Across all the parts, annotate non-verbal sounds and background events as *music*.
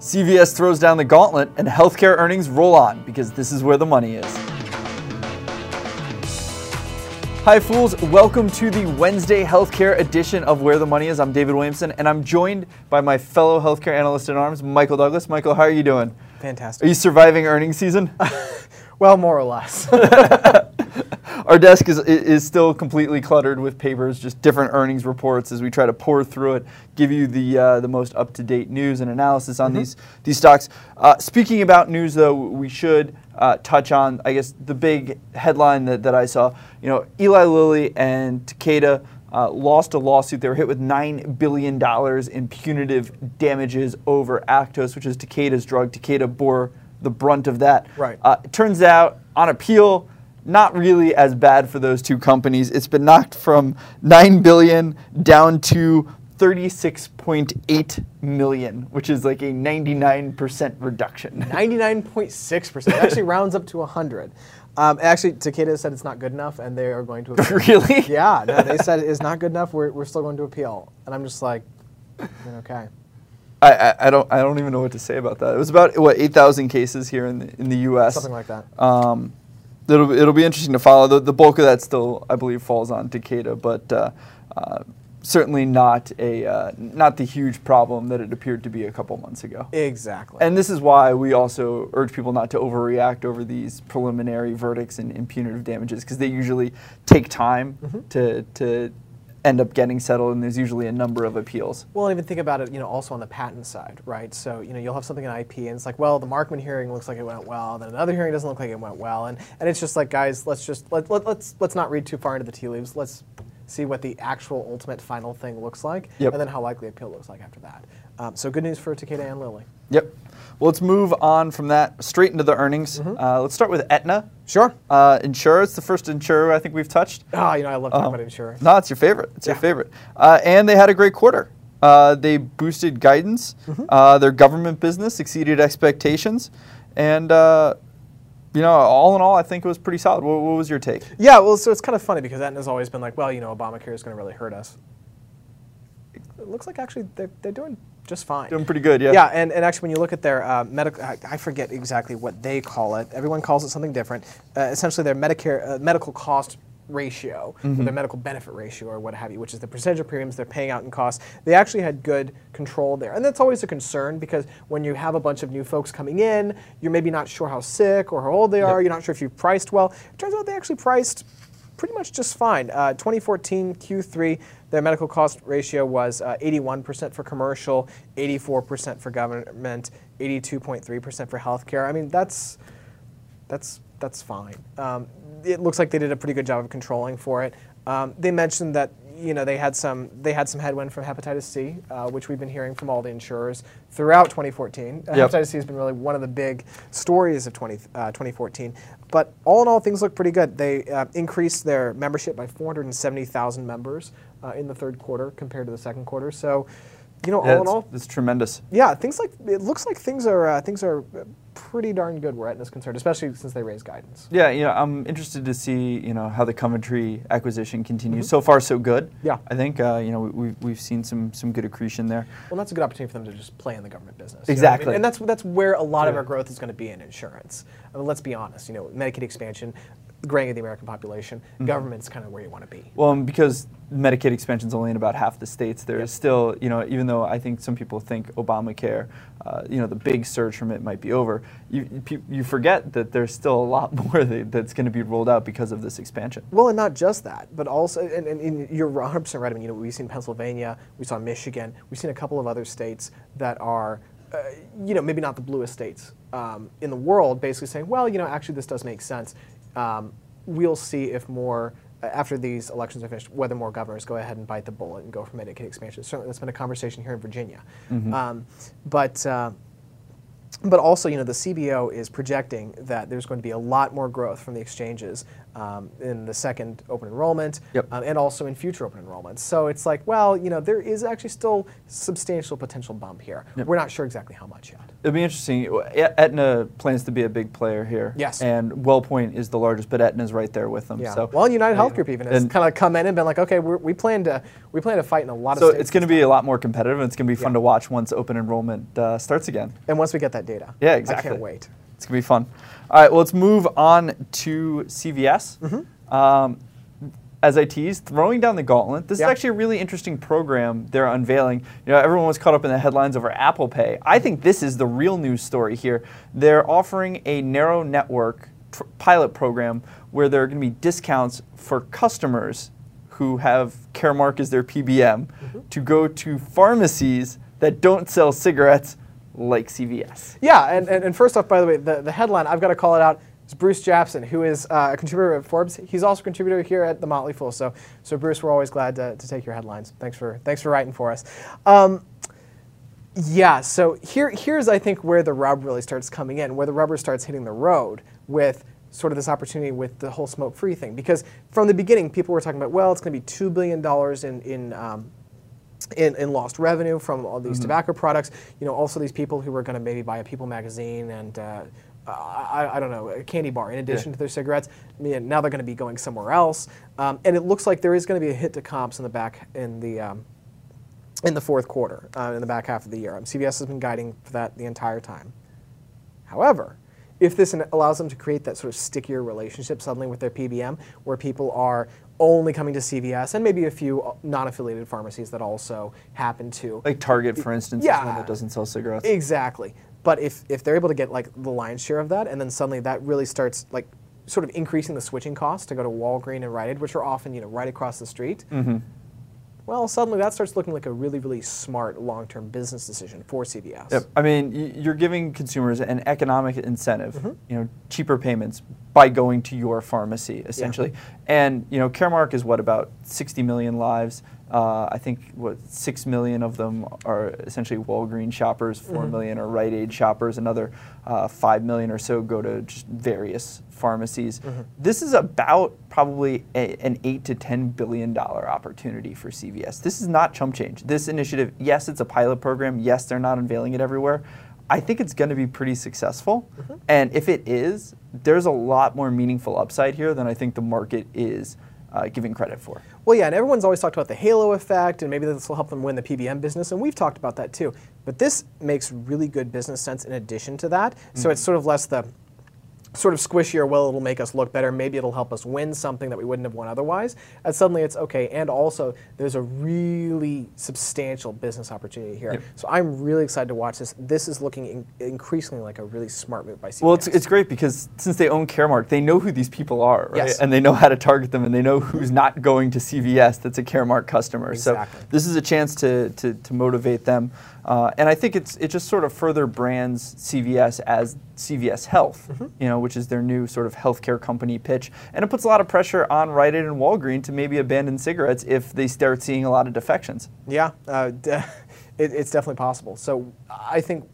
CVS throws down the gauntlet and healthcare earnings roll on because this is where the money is. Hi, fools. Welcome to the Wednesday healthcare edition of Where the Money Is. I'm David Williamson, and I'm joined by my fellow healthcare analyst in arms, Michael Douglass. Michael, how are you doing? Fantastic. Are you surviving earnings season? *laughs* well, more or less. *laughs* Our desk is, is still completely cluttered with papers, just different earnings reports as we try to pour through it, give you the uh, the most up to date news and analysis on mm-hmm. these these stocks. Uh, speaking about news, though, we should uh, touch on, I guess, the big headline that, that I saw. You know, Eli Lilly and Takeda uh, lost a lawsuit. They were hit with $9 billion in punitive damages over Actos, which is Takeda's drug. Takeda bore the brunt of that. Right. Uh, it turns out, on appeal, not really as bad for those two companies. It's been knocked from 9 billion down to 36.8 million, which is like a 99% reduction. *laughs* 99.6%. It actually rounds up to 100. Um, actually, Takeda said it's not good enough, and they are going to appeal. *laughs* really? Yeah, no, they *laughs* said it's not good enough. We're, we're still going to appeal, and I'm just like, okay. I, I, I, don't I don't even know what to say about that. It was about what 8,000 cases here in the in the U.S. Something like that. Um, it'll it'll be interesting to follow. The, the bulk of that still, I believe, falls on Takeda, but uh, uh, certainly not a uh, not the huge problem that it appeared to be a couple months ago. Exactly. And this is why we also urge people not to overreact over these preliminary verdicts and, and punitive damages because they usually take time mm-hmm. to to end up getting settled and there's usually a number of appeals. Well, even think about it, you know, also on the patent side, right? So, you know, you'll have something in IP and it's like, well, the Markman hearing looks like it went well, then another hearing doesn't look like it went well. And, and it's just like, guys, let's just, let, let, let's, let's not read too far into the tea leaves. Let's see what the actual ultimate final thing looks like, yep. and then how likely appeal looks like after that. Um, so good news for Takeda and Lilly. Yep. Well, let's move on from that straight into the earnings. Mm-hmm. Uh, let's start with Aetna. Sure. Uh, insurer. It's the first insurer I think we've touched. Oh, you know, I love talking um, about insurance. No, it's your favorite. It's yeah. your favorite. Uh, and they had a great quarter. Uh, they boosted guidance. Mm-hmm. Uh, their government business exceeded expectations. And uh, you know, all in all, I think it was pretty solid. What, what, was your take? Yeah, well, so it's kind of funny because Aetna's always been like, well, you know, Obamacare is going to really hurt us. It looks like actually they're, they're doing just fine. Doing pretty good, yeah. Yeah, and, and actually when you look at their uh, medical, I, I, forget exactly what they call it. Everyone calls it something different. Uh, essentially, their Medicare uh, medical cost ratio, mm-hmm. their medical benefit ratio, or what have you, which is the percentage of premiums they're paying out in costs. They actually had good control there. And that's always a concern because when you have a bunch of new folks coming in, you're maybe not sure how sick or how old they are, yep. you're not sure if you've priced well. It turns out they actually priced pretty much just fine. Uh, 2014 Q3, their medical cost ratio was uh, 81% for commercial, 84% for government, 82.3% for healthcare. I mean, that's that's that's fine. Um, it looks like they did a pretty good job of controlling for it. Um, they mentioned that you know they had some they had some headwind from hepatitis C, uh, which we've been hearing from all the insurers throughout 2014. Uh, yep. Hepatitis C has been really one of the big stories of 20, uh, 2014. But all in all, things look pretty good. They uh, increased their membership by 470,000 members uh, in the third quarter compared to the second quarter. So you know, yeah, all in all, it's tremendous. Yeah, things like it looks like things are uh, things are pretty darn good where Aetna's concerned, especially since they raised guidance. Yeah, you know, I'm interested to see you know how the Coventry acquisition continues. Mm-hmm. So far, so good. Yeah, I think uh, you know we, we've seen some some good accretion there. Well, that's a good opportunity for them to just play in the government business. Exactly, I mean? and that's that's where a lot yeah. of our growth is going to be in insurance. I mean, let's be honest. You know, Medicaid expansion graying of the American population, mm-hmm. government's kind of where you want to be. Well, because Medicaid expansion is only in about half the states, there's yep. still, you know, even though I think some people think Obamacare, uh, you know, the big surge from it might be over, you, you forget that there's still a lot *laughs* more that, that's going to be rolled out because of this expansion. Well, and not just that, but also, and, and, and you're 100% right. I mean, you know, we've seen Pennsylvania, we saw Michigan, we've seen a couple of other states that are uh, you know, maybe not the bluest states um, in the world, basically saying, well, you know, actually this does make sense. Um, we'll see if more, uh, after these elections are finished, whether more governors go ahead and bite the bullet and go for Medicaid expansion. Certainly, that's been a conversation here in Virginia. Mm-hmm. Um, but uh, but also, you know, the CBO is projecting that there's going to be a lot more growth from the exchanges um, in the second open enrollment, Yep. um, and also in future open enrollments. So it's like, well, you know, there is actually still substantial potential bump here. We're not sure exactly how much yet. It'll be interesting. E- Aetna plans to be a big player here. Yes. And WellPoint is the largest, but Aetna's right there with them. Yeah. So well, United Health Group even has kind of come in and been like, okay, we're, we plan to we plan to fight in a lot of so it's going to be a lot more competitive, and it's going to be fun Yeah. to watch once open enrollment uh, starts again. and once we get that data, Yeah, exactly. I can't wait. It's gonna be fun. All right, well, let's move on to CVS. Mm-hmm. Um, as I teased, throwing down the gauntlet. This Yeah. is actually a really interesting program they're unveiling. You know, everyone was caught up in the headlines over Apple Pay. I think this is the real news story here. They're offering a narrow network tr- pilot program where there are going to be discounts for customers who have Caremark as their PBM Mm-hmm. to go to pharmacies that don't sell cigarettes like CVS. Yeah, and, and, and first off, by the way, the, the headline, I've got to call it out, is Bruce Japsen, who is uh, a contributor at Forbes. He's also a contributor here at The Motley Fool. So, so Bruce, we're always glad to, to take your headlines. Thanks for, thanks for writing for us. Um, yeah, so here, here's, I think, where the rub really starts coming in, where the rubber starts hitting the road with sort of this opportunity with the whole smoke-free thing. Because from the beginning, people were talking about, well, it's going to be $2 billion in, in um, in, in lost revenue from all these tobacco products. You know, also these people who were going to maybe buy a People magazine and uh, I, I don't know a candy bar in addition Yeah. to their cigarettes. I mean, now they're going to be going somewhere else, um, and it looks like there is going to be a hit to comps in the back in the. Um, in the fourth quarter, uh, in the back half of the year. Um, CVS has been guiding for that the entire time. However, if this allows them to create that sort of stickier relationship suddenly with their PBM, where people are only coming to CVS and maybe a few uh, non-affiliated pharmacies that also happen to Like Target, for instance, is Yeah. one that doesn't sell cigarettes. exactly. But if if they're able to get like the lion's share of that, and then suddenly that really starts like sort of increasing the switching costs to go to Walgreens and Rite Aid, which are often you know right across the street. Mm-hmm. Well, suddenly that starts looking like a really really smart long-term business decision for CVS. Yep. I mean, you're giving consumers an economic incentive, Mm-hmm. you know, cheaper payments by going to your pharmacy, essentially. And, you know, Caremark is what, about 60 million lives? Uh, I think, what, 6 million of them are essentially Walgreens shoppers, four Mm-hmm. million are Rite Aid shoppers, another uh, 5 million or so go to just various pharmacies. Mm-hmm. This is about probably a, an 8 to 10 billion dollar opportunity for CVS. This is not chump change. This initiative, yes, it's a pilot program. Yes, they're not unveiling it everywhere. I think it's going to be pretty successful. Mm-hmm. And if it is, there's a lot more meaningful upside here than I think the market is uh, giving credit for. Well, yeah, and everyone's always talked about the halo effect, and maybe this will help them win the PBM business, and we've talked about that too. But this makes really good business sense in addition to that. So it's sort of less the sort of squishier, well, it'll make us look better, maybe it'll help us win something that we wouldn't have won otherwise. And suddenly it's okay, and also there's a really substantial business opportunity here. Yep. So I'm really excited to watch this. This is looking in- increasingly like a really smart move by CVS. Well, it's, it's great because since they own Caremark, they know who these people are, right? Yes. And they know how to target them, and they know who's not going to CVS that's a Caremark customer. Exactly. So this is a chance to, to, to motivate them. Uh, and I think it's it just sort of further brands CVS as CVS Health, Mm-hmm. you know, which is their new sort of healthcare company pitch, and it puts a lot of pressure on Rite Aid and Walgreens to maybe abandon cigarettes if they start seeing a lot of defections. Yeah, uh, de- *laughs* it, it's definitely possible. So I think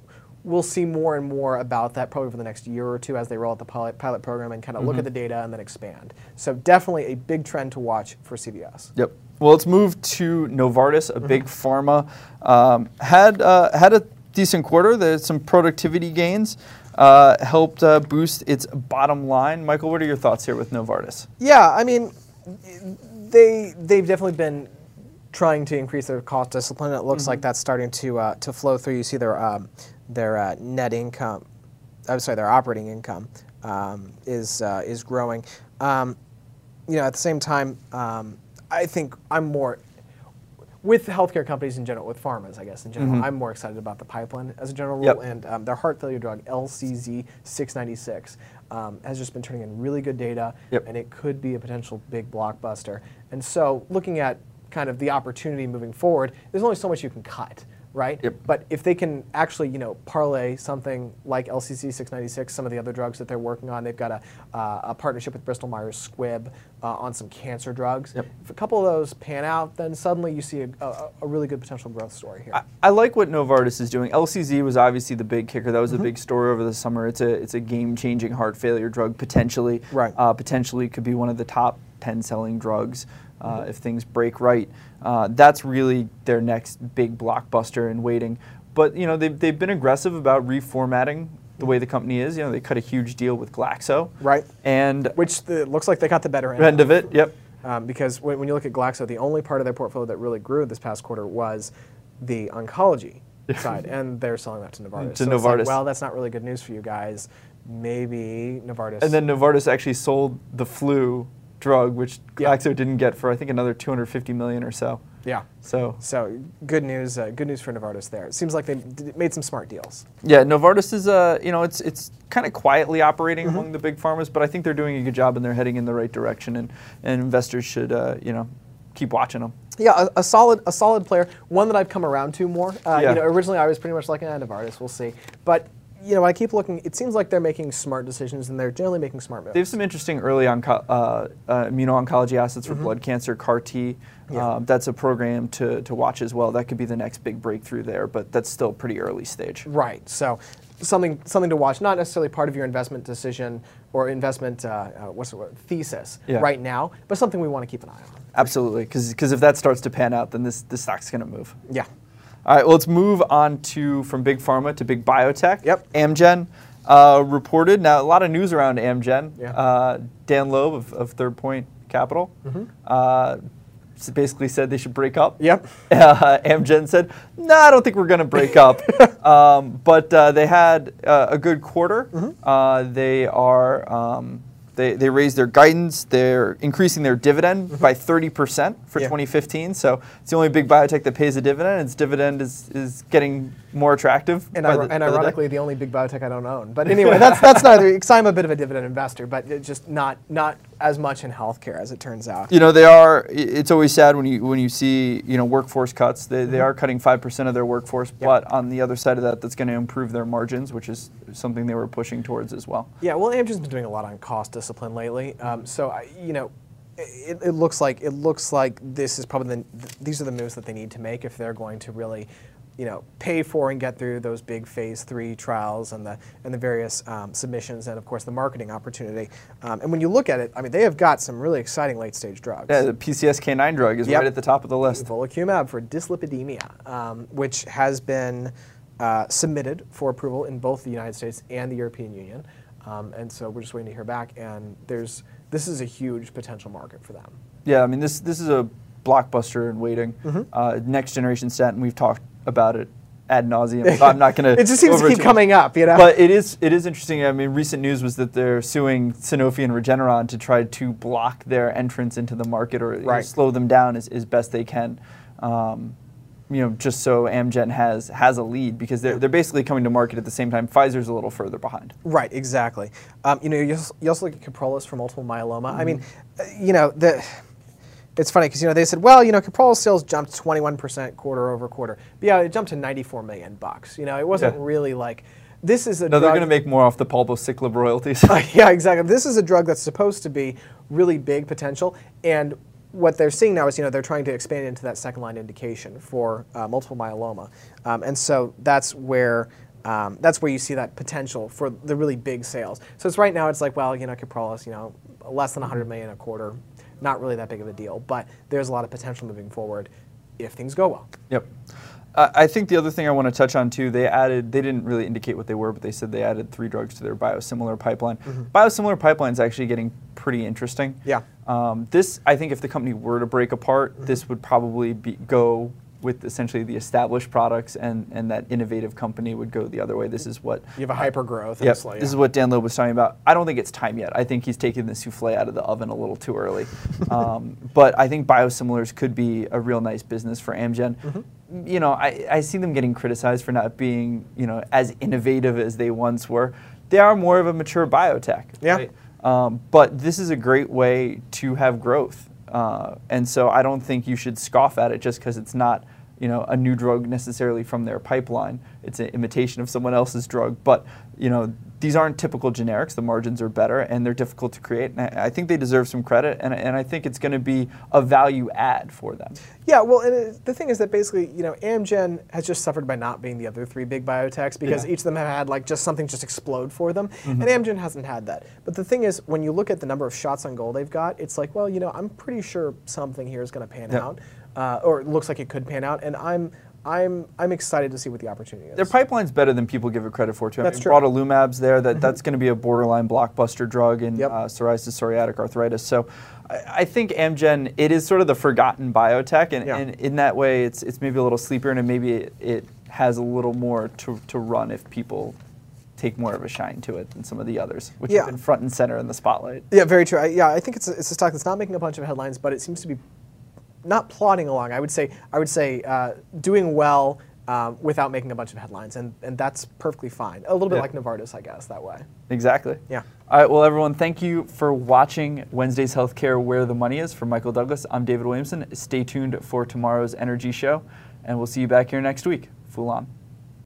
we'll see more and more about that probably over the next year or two as they roll out the pilot, pilot program and kind of look at the data and then expand. So definitely a big trend to watch for CVS. Yep. Well, let's move to Novartis, a Mm-hmm. big pharma. Um, had uh, had a decent quarter. There's some productivity gains. Uh, helped uh, boost its bottom line. Michael, what are your thoughts here with Novartis? Yeah, I mean, they they've definitely been trying to increase their cost discipline. It looks like that's starting to uh, to flow through. You see their um, their uh, net income, I'm sorry, their operating income um, is uh, is growing. Um, you know, at the same time, um, I think I'm more with healthcare companies in general, with pharmas, I guess in general. I'm more excited about the pipeline as a general rule, Yep. and um, their heart failure drug LCZ 696 um, has just been turning in really good data, Yep. and it could be a potential big blockbuster. And so, looking at kind of the opportunity moving forward, there's only so much you can cut. Right? Yep. But if they can actually, you know, parlay something like LCZ 696, some of the other drugs that they're working on, they've got a, uh, a partnership with Bristol Myers Squibb uh, on some cancer drugs. Yep. If a couple of those pan out, then suddenly you see a, a, a really good potential growth story here. I, I like what Novartis is doing. LCZ was obviously the big kicker. That was Mm-hmm. a big story over the summer. It's a it's a game changing heart failure drug potentially. Right. Uh, potentially could be one of the top ten selling drugs uh, if things break right. Uh, that's really their next big blockbuster in waiting. But you know they've they've been aggressive about reformatting the way the company is. You know they cut a huge deal with Glaxo. Right. And Which the, looks like they got the better end. end of it. Yep. Um, because when, when you look at Glaxo, the only part of their portfolio that really grew this past quarter was the oncology *laughs* side, and they're selling that to Novartis. To so it's like, Novartis. well, that's not really good news for you guys. Maybe Novartis. And then Novartis actually sold the flu drug, which. Glaxo didn't get for I think another 250 million or so. yeah. So So good news. Uh, good news for Novartis there. It seems like they made some smart deals. yeah, Novartis is uh, you know it's it's kind of quietly operating Mm-hmm. among the big pharmas, but I think they're doing a good job and they're heading in the right direction, and, and investors should uh, you know keep watching them. Yeah, a, a solid, a solid player. One that I've come around to more. Uh, Yeah. You know, originally I was pretty much like, eh, Novartis. We'll see. But you know, I keep looking. It seems like they're making smart decisions, and they're generally making smart moves. They have some interesting early onco- uh, uh, immuno-oncology assets for blood cancer, CAR T. Mm-hmm. Yeah. Um, that's a program to, to watch as well. That could be the next big breakthrough there, but that's still pretty early stage. Right. So something something to watch. Not necessarily part of your investment decision or investment uh, uh, what's the word thesis Yeah. right now, but something we want to keep an eye on. Absolutely, because if that starts to pan out, then this, this stock's going to move. Yeah. All right, well, let's move on to from big pharma to big biotech. Yep. Amgen uh, reported now a lot of news around Amgen. Yeah. Uh, Dan Loeb of, of Third Point Capital uh, basically said they should break up. Yep. *laughs* Uh, Amgen said, "No, I don't think we're going to break up." *laughs* um, but uh, they had uh, a good quarter. Uh, they are. Um, they, they raised their guidance. They're increasing their dividend mm-hmm. by 30% for Yeah. 2015. So it's the only big biotech that pays a dividend. Its dividend is, is getting more attractive. And, ir- the- and by the ironically, the only big biotech I don't own. But anyway, that's that's neither. Because I'm a bit of a dividend investor, but just not not as much in healthcare as it turns out. you know they are it's always sad when you when you see you know workforce cuts they, Mm-hmm. they are cutting 5% of their workforce but on the other side of that that's going to improve their margins which is something they were pushing towards as well Yeah, well, Amgen's been doing a lot on cost discipline lately. Um, so I, you know, it, it looks like it looks like this is probably the these are the moves that they need to make if they're going to really, you know, pay for and get through those big phase three trials and the and the various um, submissions and of course the marketing opportunity. Um, and when you look at it, I mean, they have got some really exciting late stage drugs. yeah the pcsk9 drug is Yep. right at the top of the list Evolocumab for dyslipidemia, um, which has been uh, submitted for approval in both the United States and the European Union. Um, and so we're just waiting to hear back. And there's this is a huge potential market for them. yeah i mean this this is a blockbuster in waiting Mm-hmm. uh, next generation statin we've talked about it ad nauseum i'm not going *laughs* to It just seems to keep coming up, you know. But it is it is interesting. I mean, recent news was that they're suing Sanofi and Regeneron to try to block their entrance into the market or you know, Right. slow them down as, as best they can. Um, you know, just so Amgen has has a lead because they're they're basically coming to market at the same time. Pfizer's a little further behind. Right, exactly. Um, you know, you also, you also look at Kyprolis for multiple myeloma. I mean, Mm-hmm. uh, you know, the, it's funny because you know they said, well, you know, Kyprolis sales jumped 21% quarter over quarter. But yeah, it jumped to 94 million bucks. You know, it wasn't Yeah. really like this is a No, they're going to make more off the palbociclib royalties. *laughs* yeah, exactly. This is a drug that's supposed to be really big potential, and what they're seeing now is, you know, they're trying to expand into that second line indication for uh, multiple myeloma, um, and so that's where. Um, that's where you see that potential for the really big sales. So it's right now it's like, well, you know, Kyprolis, you know, less than 100 million a quarter, not really that big of a deal, but there's a lot of potential moving forward if things go well. Yep. Uh, I think the other thing I want to touch on too, they added, they didn't really indicate what they were, but they said they added three drugs to their biosimilar pipeline. Biosimilar pipeline is actually getting pretty interesting. Yeah. Um, this, I think, if the company were to break apart, this would probably be, go with essentially the established products, and, and that innovative company would go the other way. This is what You have a hyper growth. Yep. This is what Dan Loeb was talking about. I don't think it's time yet. I think he's taking the souffle out of the oven a little too early. *laughs* um, but I think biosimilars could be a real nice business for Amgen. Mm-hmm. You know, I, I see them getting criticized for not being, you know, as innovative as they once were. They are more of a mature biotech. Yeah. right? Um, but this is a great way to have growth. Uh, and so I don't think you should scoff at it just because it's not you know a new drug necessarily from their pipeline. It's an imitation of someone else's drug, but you know these aren't typical generics. The margins are better and they're difficult to create. And I, I think they deserve some credit, and, and I think it's going to be a value add for them. Yeah, well, and it, the thing is that basically, you know, Amgen has just suffered by not being the other three big biotechs because Yeah. each of them have had like just something just explode for them, and Amgen hasn't had that. But the thing is, when you look at the number of shots on goal they've got, it's like, well, you know, I'm pretty sure something here is going to pan Yeah. out, uh, or it looks like it could pan out, and I'm. I'm, I'm excited to see what the opportunity is. Their pipeline's better than people give it credit for, too. That's I mean, true. Mm-hmm. Brodalumab's there. That, That's going to be a borderline blockbuster drug in Yep. uh, psoriasis, psoriatic arthritis. So I, I think Amgen, it is sort of the forgotten biotech, and, Yeah. and in that way, it's, it's maybe a little sleepier, and maybe it, it has a little more to, to run if people take more of a shine to it than some of the others, which Yeah. have been front and center in the spotlight. Yeah, very true. I, yeah, I think it's a, it's a stock that's not making a bunch of headlines, but it seems to be not plodding along. I would say I would say uh, doing well um, without making a bunch of headlines, and, and that's perfectly fine. A little bit Yeah. like Novartis, I guess, that way. Exactly. Yeah. All right, well, everyone, thank you for watching Wednesday's Healthcare Where the Money Is. For Michael Douglass, I'm David Williamson. Stay tuned for tomorrow's Energy Show, and we'll see you back here next week. Fool on.